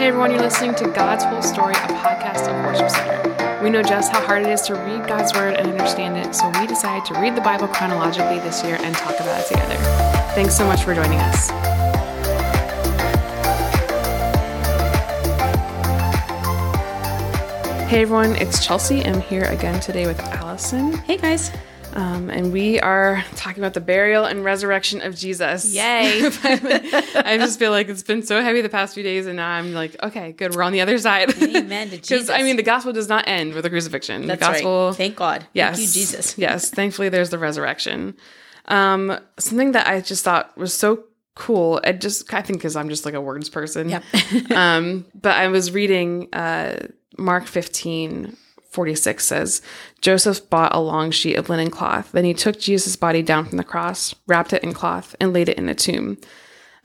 Hey everyone, you're listening to God's Whole Story, a podcast of Worship Center. We know just how hard it is to read God's Word and understand it, so we decided to read the Bible chronologically this year and talk about it together. Thanks so much for joining us. Hey everyone, it's Chelsea. I'm here again today with Allison. Hey guys. Um, and we are talking about the burial and resurrection of Jesus. Yay. I just feel like it's been so heavy the past few days, and now I'm like, okay, good, we're on the other side. Amen to Because, Jesus. I mean, the gospel does not end with the crucifixion. That's the gospel, right. Thank God. yes. Thank you, Jesus. yes, thankfully, there's the resurrection. Um, something that I just thought was so cool. I just, I think, because I'm just like a words person. Yep. um, but I was reading uh, Mark 15, 46 says, Joseph bought a long sheet of linen cloth. Then he took Jesus' body down from the cross, wrapped it in cloth, and laid it in a tomb.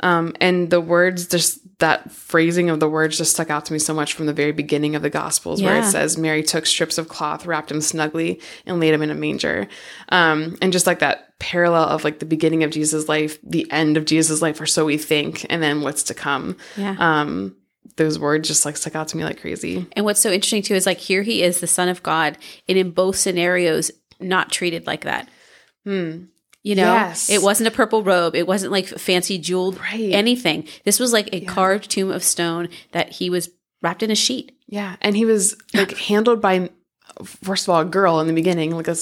Um, and the words, just that phrasing of the words just stuck out to me so much from the very beginning of the Gospels, where it says, Mary took strips of cloth, wrapped him snugly, and laid him in a manger. Um, and just like that parallel of like the beginning of Jesus' life, the end of Jesus' life, or so we think, and then what's to come. Yeah. Um, those words just like stuck out to me like crazy. and what's so interesting too is like here he is, the Son of God, and in both scenarios, not treated like that. Hmm. You know, Yes. it wasn't a purple robe. It wasn't like fancy jeweled Right. anything. This was like a carved tomb of stone that he was wrapped in a sheet. Yeah, and he was like handled by first of all a girl in the beginning, like a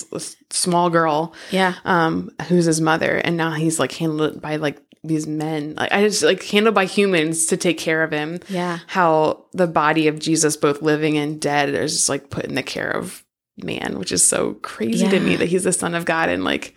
small girl, Yeah. um, who's his mother, and now he's like handled by like these men, like I just like handled by humans to take care of him. Yeah. How the body of Jesus, both living and dead, is just like put in the care of man, which is so crazy to me that he's the son of God and like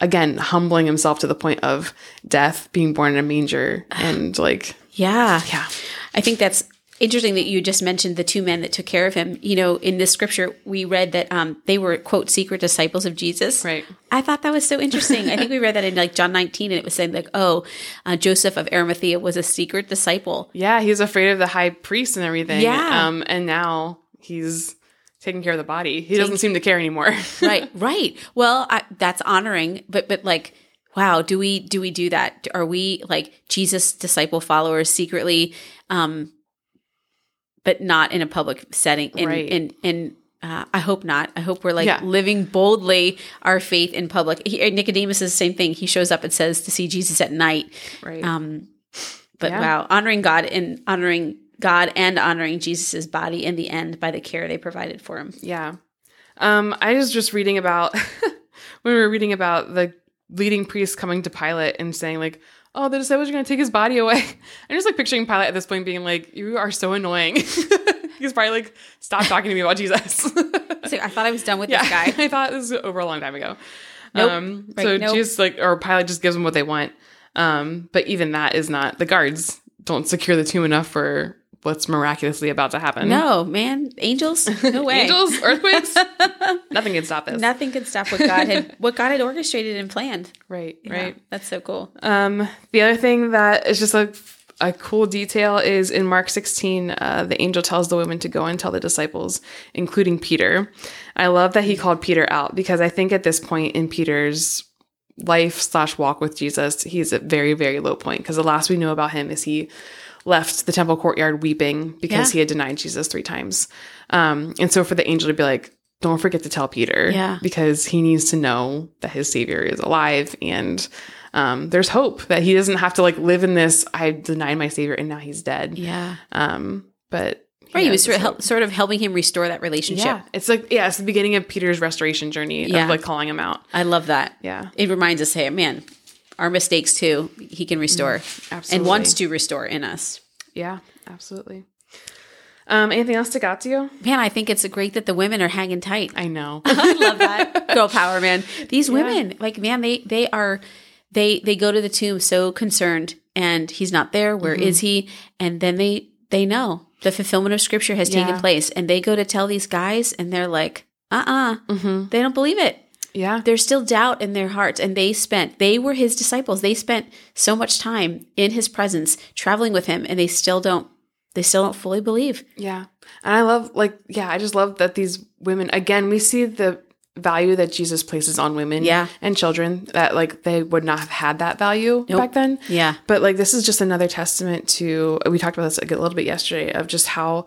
again humbling himself to the point of death, being born in a manger, and like Yeah. yeah, I think that's interesting that you just mentioned the two men that took care of him. You know, in this scripture, we read that um, they were, quote, secret disciples of Jesus. right. I thought that was so interesting. I think we read that in like John 19, and it was saying, like, oh, uh, Joseph of Arimathea was a secret disciple. Yeah, he was afraid of the high priest and everything. Yeah. Um, and now he's taking care of the body. He doesn't seem to care anymore. right, right. Well, I, that's honoring, but, but like, wow, do we, do we do that? Are we like Jesus disciple followers secretly, um, but not in a public setting? And, Right. and, and, uh, I hope not. I hope we're like Yeah. living boldly our faith in public. He, Nicodemus is the same thing. He shows up and says to see Jesus at night. right. Um, but Yeah. wow, honoring God and honoring God and honoring Jesus's body in the end by the care they provided for him. yeah. Um, I was just reading about when we were reading about the leading priest coming to Pilate and saying like, "Oh, the disciples are going to take his body away." I'm just like picturing Pilate at this point being like, "You are so annoying." He's probably like, "Stop talking to me about Jesus." So I thought I was done with yeah, this guy. I thought this was over a long time ago. Nope. Um, Right, so nope. Jesus like or Pilate just gives them what they want. Um, but even that is not the guards don't secure the tomb enough for what's miraculously about to happen. No, man, angels, no way. Angels, earthquakes, nothing can stop this. Nothing could stop what God had what God had orchestrated and planned. right, Yeah, right. that's so cool. Um, the other thing that is just a a cool detail is in Mark 16, uh, the angel tells the women to go and tell the disciples, including Peter. I love that he called Peter out because I think at this point in Peter's life slash walk with Jesus, he's at very, very low point because the last we know about him is he left the temple courtyard weeping because Yeah. he had denied Jesus three times. Um, and so for the angel to be like, don't forget to tell Peter Yeah. because he needs to know that his savior is alive and um, there's hope that he doesn't have to like live in this i denied my savior and now he's dead Yeah, um, but right. He was has sort of, hope. sort of helping him restore that relationship. yeah it's like yeah it's the beginning of peter's restoration journey Yeah. of like calling him out I love that. yeah It reminds us, hey, man, our mistakes too, He can restore and absolutely. wants to restore in us. yeah absolutely um, anything else to out to you Man, I think it's great that the women are hanging tight. i know I love that. Girl power, man. These Yeah. women, like, man, they they are they they go to the tomb so concerned and he's not there. Where is Mm-hmm. he? And then they they know the fulfillment of scripture has taken place. And they go to tell these guys and they're like, uh-uh. hmm They don't believe it. Yeah There's still doubt in their hearts. And they spent, they were his disciples. They spent so much time in his presence, traveling with him, and they still don't they still don't fully believe. Yeah. And I love like yeah, I just love that these women again, we see the value that Jesus places on women Yeah. and children that like they would not have had that value Nope. back then. Yeah. But like this is just another testament to we talked about this like, a little bit yesterday of just how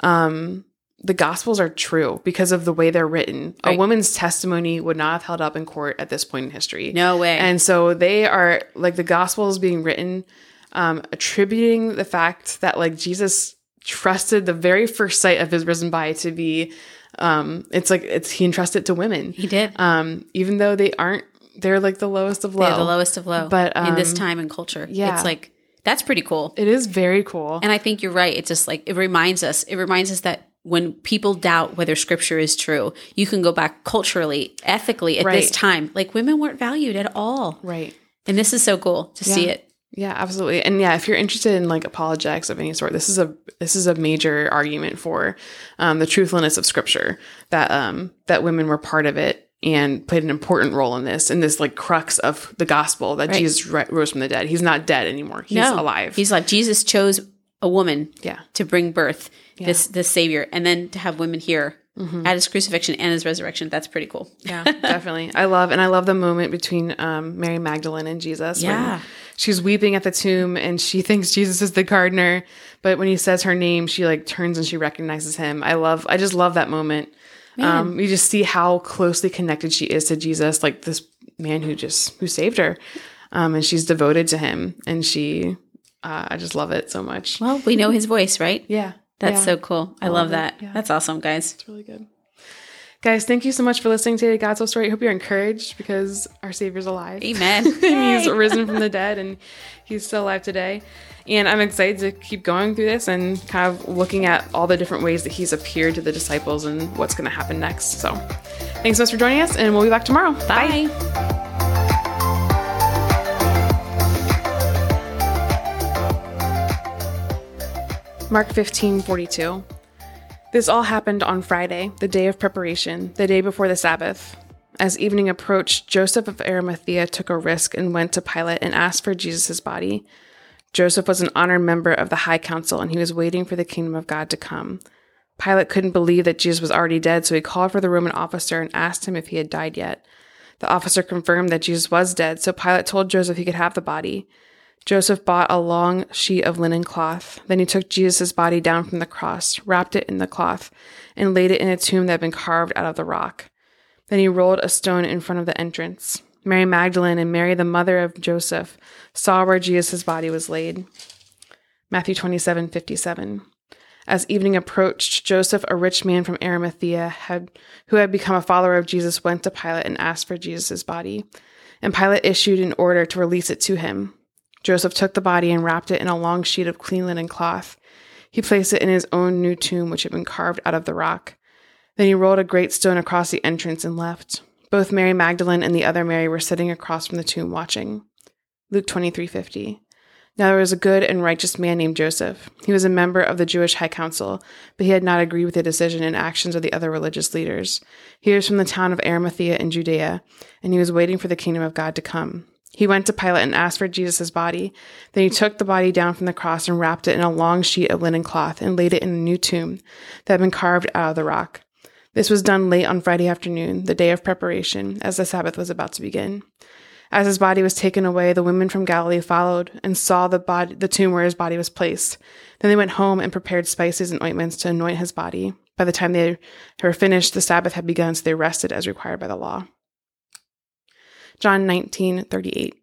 um the gospels are true because of the way they're written. A woman's testimony would not have held up in court at this point in history. No way. And so they are like the gospels being written, um, attributing the fact that like Jesus trusted the very first sight of his risen body to be, um, it's like it's he entrusted to women, he did. um, even though they aren't. They're like the lowest of low. They're the lowest of low. But, in this um, time and culture, yeah. it's like that's pretty cool. It is very cool. And I think you're right. It just like it reminds us. It reminds us that when people doubt whether scripture is true, you can go back culturally, ethically at this time. Like women weren't valued at all. right. And this is so cool to see it. Yeah, absolutely. And yeah, if you're interested in like apologetics of any sort, this is a this is a major argument for um, the truthfulness of Scripture that um, that women were part of it and played an important role in this in this like crux of the gospel that Right. Jesus rose from the dead. He's not dead anymore. He's no, alive. He's alive. Jesus chose a woman yeah, to bring birth, this this savior, and then to have women here at his crucifixion and his resurrection. That's pretty cool. yeah, definitely. I love and I love the moment between um, Mary Magdalene and Jesus. Yeah. she's weeping at the tomb and she thinks Jesus is the gardener, but when he says her name, she like turns and she recognizes him. I love. I just love that moment. Um, you just see how closely connected she is to Jesus, like this man who just who saved her, um, and she's devoted to him, and she. Uh, I just love it so much. Well, we know his voice, right? Yeah, That's yeah. so cool. I, love love that. Yeah. That's awesome, guys. It's really good. Guys, thank you so much for listening to God's Whole Story. I hope you're encouraged because our Savior's alive. Amen. he's risen from the dead and he's still alive today. And I'm excited to keep going through this and kind of looking at all the different ways that he's appeared to the disciples and what's going to happen next. So thanks so much for joining us, and we'll be back tomorrow. Bye. Mark 15, 42. This all happened on Friday, the day of preparation, the day before the Sabbath. As evening approached, Joseph of Arimathea took a risk and went to Pilate and asked for Jesus' body. Joseph was an honored member of the high council and he was waiting for the kingdom of God to come. Pilate couldn't believe that Jesus was already dead, so he called for the Roman officer and asked him if he had died yet. The officer confirmed that Jesus was dead, so Pilate told Joseph he could have the body. Joseph bought a long sheet of linen cloth. Then he took Jesus' body down from the cross, wrapped it in the cloth, and laid it in a tomb that had been carved out of the rock. Then he rolled a stone in front of the entrance. Mary Magdalene and Mary, the mother of Joseph, saw where Jesus' body was laid. Matthew 27 57. As evening approached, Joseph, a rich man from Arimathea, had, who had become a follower of Jesus, went to Pilate and asked for Jesus' body. And Pilate issued an order to release it to him. Joseph took the body and wrapped it in a long sheet of clean linen cloth. He placed it in his own new tomb, which had been carved out of the rock. Then he rolled a great stone across the entrance and left. Both Mary Magdalene and the other Mary were sitting across from the tomb watching. Luke 23:50. Now there was a good and righteous man named Joseph. He was a member of the Jewish High Council, but he had not agreed with the decision and actions of the other religious leaders. He was from the town of Arimathea in Judea, and he was waiting for the kingdom of God to come. He went to Pilate and asked for Jesus' body. Then he took the body down from the cross and wrapped it in a long sheet of linen cloth and laid it in a new tomb that had been carved out of the rock. This was done late on Friday afternoon, the day of preparation, as the Sabbath was about to begin. As his body was taken away, the women from Galilee followed and saw the body, the tomb where his body was placed. Then they went home and prepared spices and ointments to anoint his body. By the time they were finished, the Sabbath had begun, so they rested as required by the law. John 19, 38.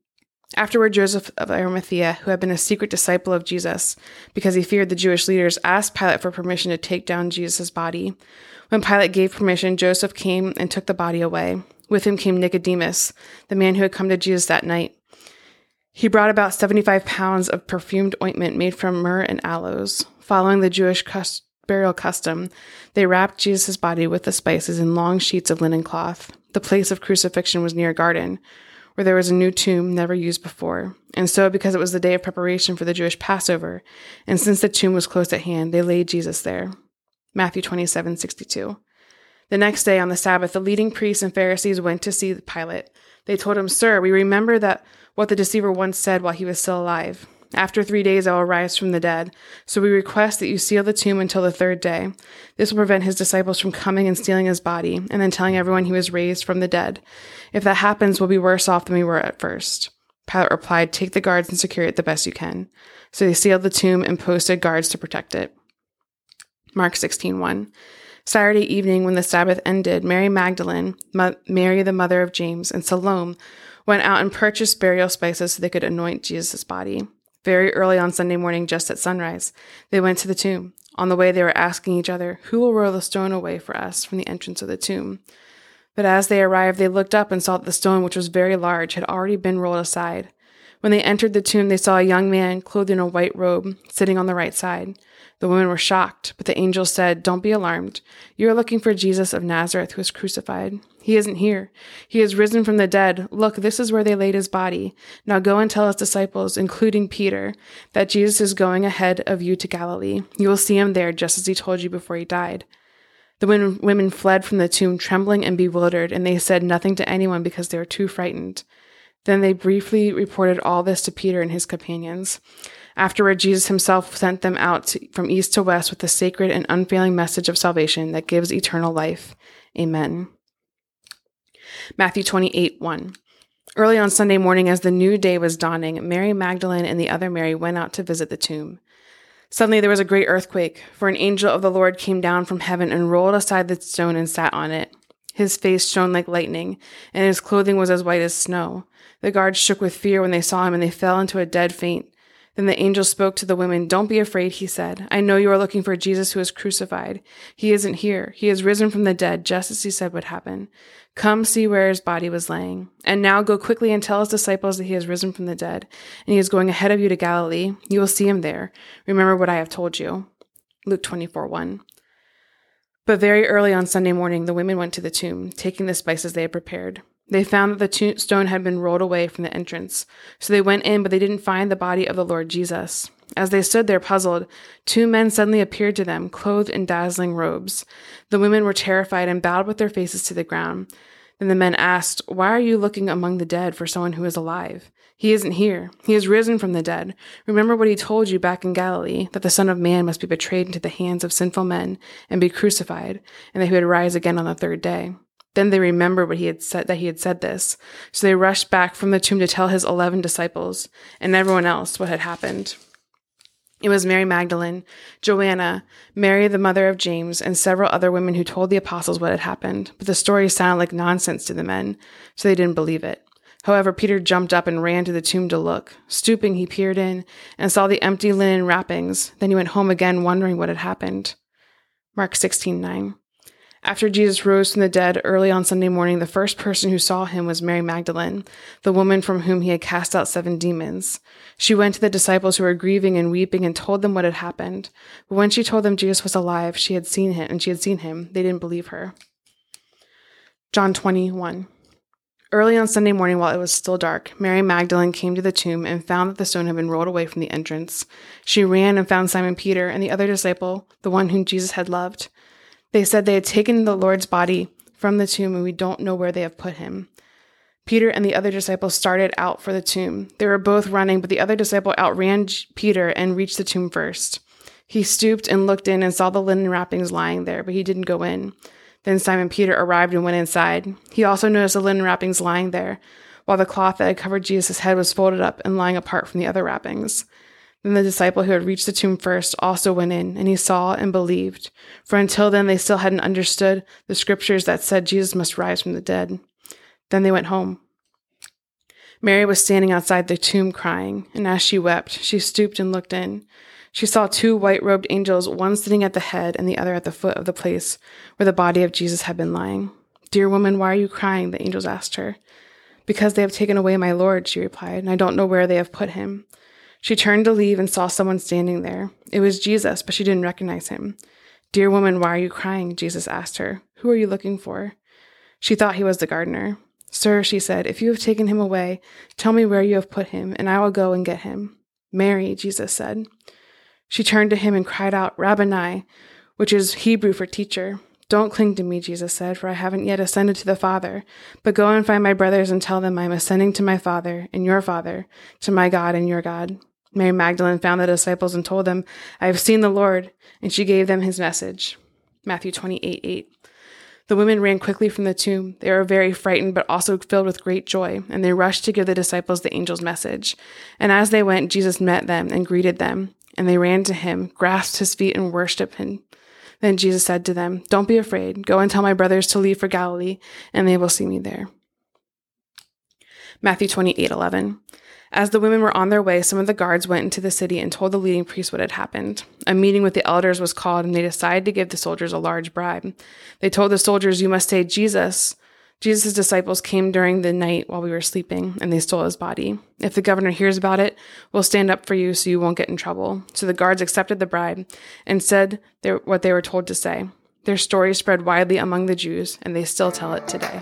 Afterward, Joseph of Arimathea, who had been a secret disciple of Jesus, because he feared the Jewish leaders, asked Pilate for permission to take down Jesus' body. When Pilate gave permission, Joseph came and took the body away. With him came Nicodemus, the man who had come to Jesus that night. He brought about 75 pounds of perfumed ointment made from myrrh and aloes. Following the Jewish cus- burial custom, they wrapped Jesus' body with the spices in long sheets of linen cloth. The place of crucifixion was near a garden, where there was a new tomb never used before. And so, because it was the day of preparation for the Jewish Passover, and since the tomb was close at hand, they laid Jesus there. Matthew 27 62. The next day on the Sabbath, the leading priests and Pharisees went to see Pilate. They told him, Sir, we remember that what the deceiver once said while he was still alive. After three days, I will rise from the dead. So we request that you seal the tomb until the third day. This will prevent his disciples from coming and stealing his body and then telling everyone he was raised from the dead. If that happens, we'll be worse off than we were at first. Pilate replied, Take the guards and secure it the best you can. So they sealed the tomb and posted guards to protect it. Mark 16:1. Saturday evening, when the Sabbath ended, Mary Magdalene, Ma- Mary the mother of James, and Salome went out and purchased burial spices so they could anoint Jesus' body. Very early on Sunday morning, just at sunrise, they went to the tomb. On the way, they were asking each other, Who will roll the stone away for us from the entrance of the tomb? But as they arrived, they looked up and saw that the stone, which was very large, had already been rolled aside. When they entered the tomb, they saw a young man clothed in a white robe sitting on the right side. The women were shocked, but the angel said, Don't be alarmed. You are looking for Jesus of Nazareth who was crucified. He isn't here. He has risen from the dead. Look, this is where they laid his body. Now go and tell his disciples, including Peter, that Jesus is going ahead of you to Galilee. You will see him there just as he told you before he died. The women fled from the tomb trembling and bewildered, and they said nothing to anyone because they were too frightened. Then they briefly reported all this to Peter and his companions. Afterward, Jesus himself sent them out to, from east to west with the sacred and unfailing message of salvation that gives eternal life. Amen. Matthew 28 1. Early on Sunday morning, as the new day was dawning, Mary Magdalene and the other Mary went out to visit the tomb. Suddenly there was a great earthquake, for an angel of the Lord came down from heaven and rolled aside the stone and sat on it. His face shone like lightning, and his clothing was as white as snow. The guards shook with fear when they saw him, and they fell into a dead faint. Then the angel spoke to the women. Don't be afraid, he said. I know you are looking for Jesus who was crucified. He isn't here. He has risen from the dead, just as he said would happen. Come see where his body was laying. And now go quickly and tell his disciples that he has risen from the dead, and he is going ahead of you to Galilee. You will see him there. Remember what I have told you. Luke 24 1. But very early on Sunday morning, the women went to the tomb, taking the spices they had prepared. They found that the stone had been rolled away from the entrance. So they went in, but they didn't find the body of the Lord Jesus. As they stood there puzzled, two men suddenly appeared to them, clothed in dazzling robes. The women were terrified and bowed with their faces to the ground. Then the men asked, Why are you looking among the dead for someone who is alive? He isn't here. He has risen from the dead. Remember what he told you back in Galilee, that the Son of Man must be betrayed into the hands of sinful men and be crucified, and that he would rise again on the third day. Then they remembered what he had said that he had said this. So they rushed back from the tomb to tell his eleven disciples and everyone else what had happened. It was Mary Magdalene, Joanna, Mary the mother of James, and several other women who told the apostles what had happened, but the story sounded like nonsense to the men, so they didn't believe it. However, Peter jumped up and ran to the tomb to look. Stooping, he peered in and saw the empty linen wrappings. Then he went home again, wondering what had happened. Mark 16 9. After Jesus rose from the dead early on Sunday morning, the first person who saw him was Mary Magdalene, the woman from whom he had cast out seven demons. She went to the disciples who were grieving and weeping and told them what had happened. But when she told them Jesus was alive, she had seen him, and she had seen him, they didn't believe her. John 21. Early on Sunday morning, while it was still dark, Mary Magdalene came to the tomb and found that the stone had been rolled away from the entrance. She ran and found Simon Peter and the other disciple, the one whom Jesus had loved. They said they had taken the Lord's body from the tomb and we don't know where they have put him. Peter and the other disciple started out for the tomb. They were both running, but the other disciple outran Peter and reached the tomb first. He stooped and looked in and saw the linen wrappings lying there, but he didn't go in. Then Simon Peter arrived and went inside. He also noticed the linen wrappings lying there, while the cloth that had covered Jesus' head was folded up and lying apart from the other wrappings. Then the disciple who had reached the tomb first also went in, and he saw and believed. For until then they still hadn't understood the scriptures that said Jesus must rise from the dead. Then they went home. Mary was standing outside the tomb crying, and as she wept, she stooped and looked in. She saw two white robed angels, one sitting at the head and the other at the foot of the place where the body of Jesus had been lying. Dear woman, why are you crying? The angels asked her. Because they have taken away my Lord, she replied, and I don't know where they have put him. She turned to leave and saw someone standing there. It was Jesus, but she didn't recognize him. Dear woman, why are you crying? Jesus asked her. Who are you looking for? She thought he was the gardener. Sir, she said, if you have taken him away, tell me where you have put him, and I will go and get him. Mary, Jesus said. She turned to him and cried out, Rabboni, which is Hebrew for teacher. Don't cling to me, Jesus said, for I haven't yet ascended to the Father. But go and find my brothers and tell them I am ascending to my Father and your Father, to my God and your God. Mary Magdalene found the disciples and told them, I have seen the Lord, and she gave them his message. Matthew 28 8. The women ran quickly from the tomb. They were very frightened, but also filled with great joy, and they rushed to give the disciples the angel's message. And as they went, Jesus met them and greeted them, and they ran to him, grasped his feet, and worshipped him. Then Jesus said to them, Don't be afraid. Go and tell my brothers to leave for Galilee, and they will see me there. Matthew 28 11. As the women were on their way, some of the guards went into the city and told the leading priests what had happened. A meeting with the elders was called, and they decided to give the soldiers a large bribe. They told the soldiers, You must say, Jesus. Jesus' disciples came during the night while we were sleeping, and they stole his body. If the governor hears about it, we'll stand up for you so you won't get in trouble. So the guards accepted the bribe and said what they were told to say. Their story spread widely among the Jews, and they still tell it today.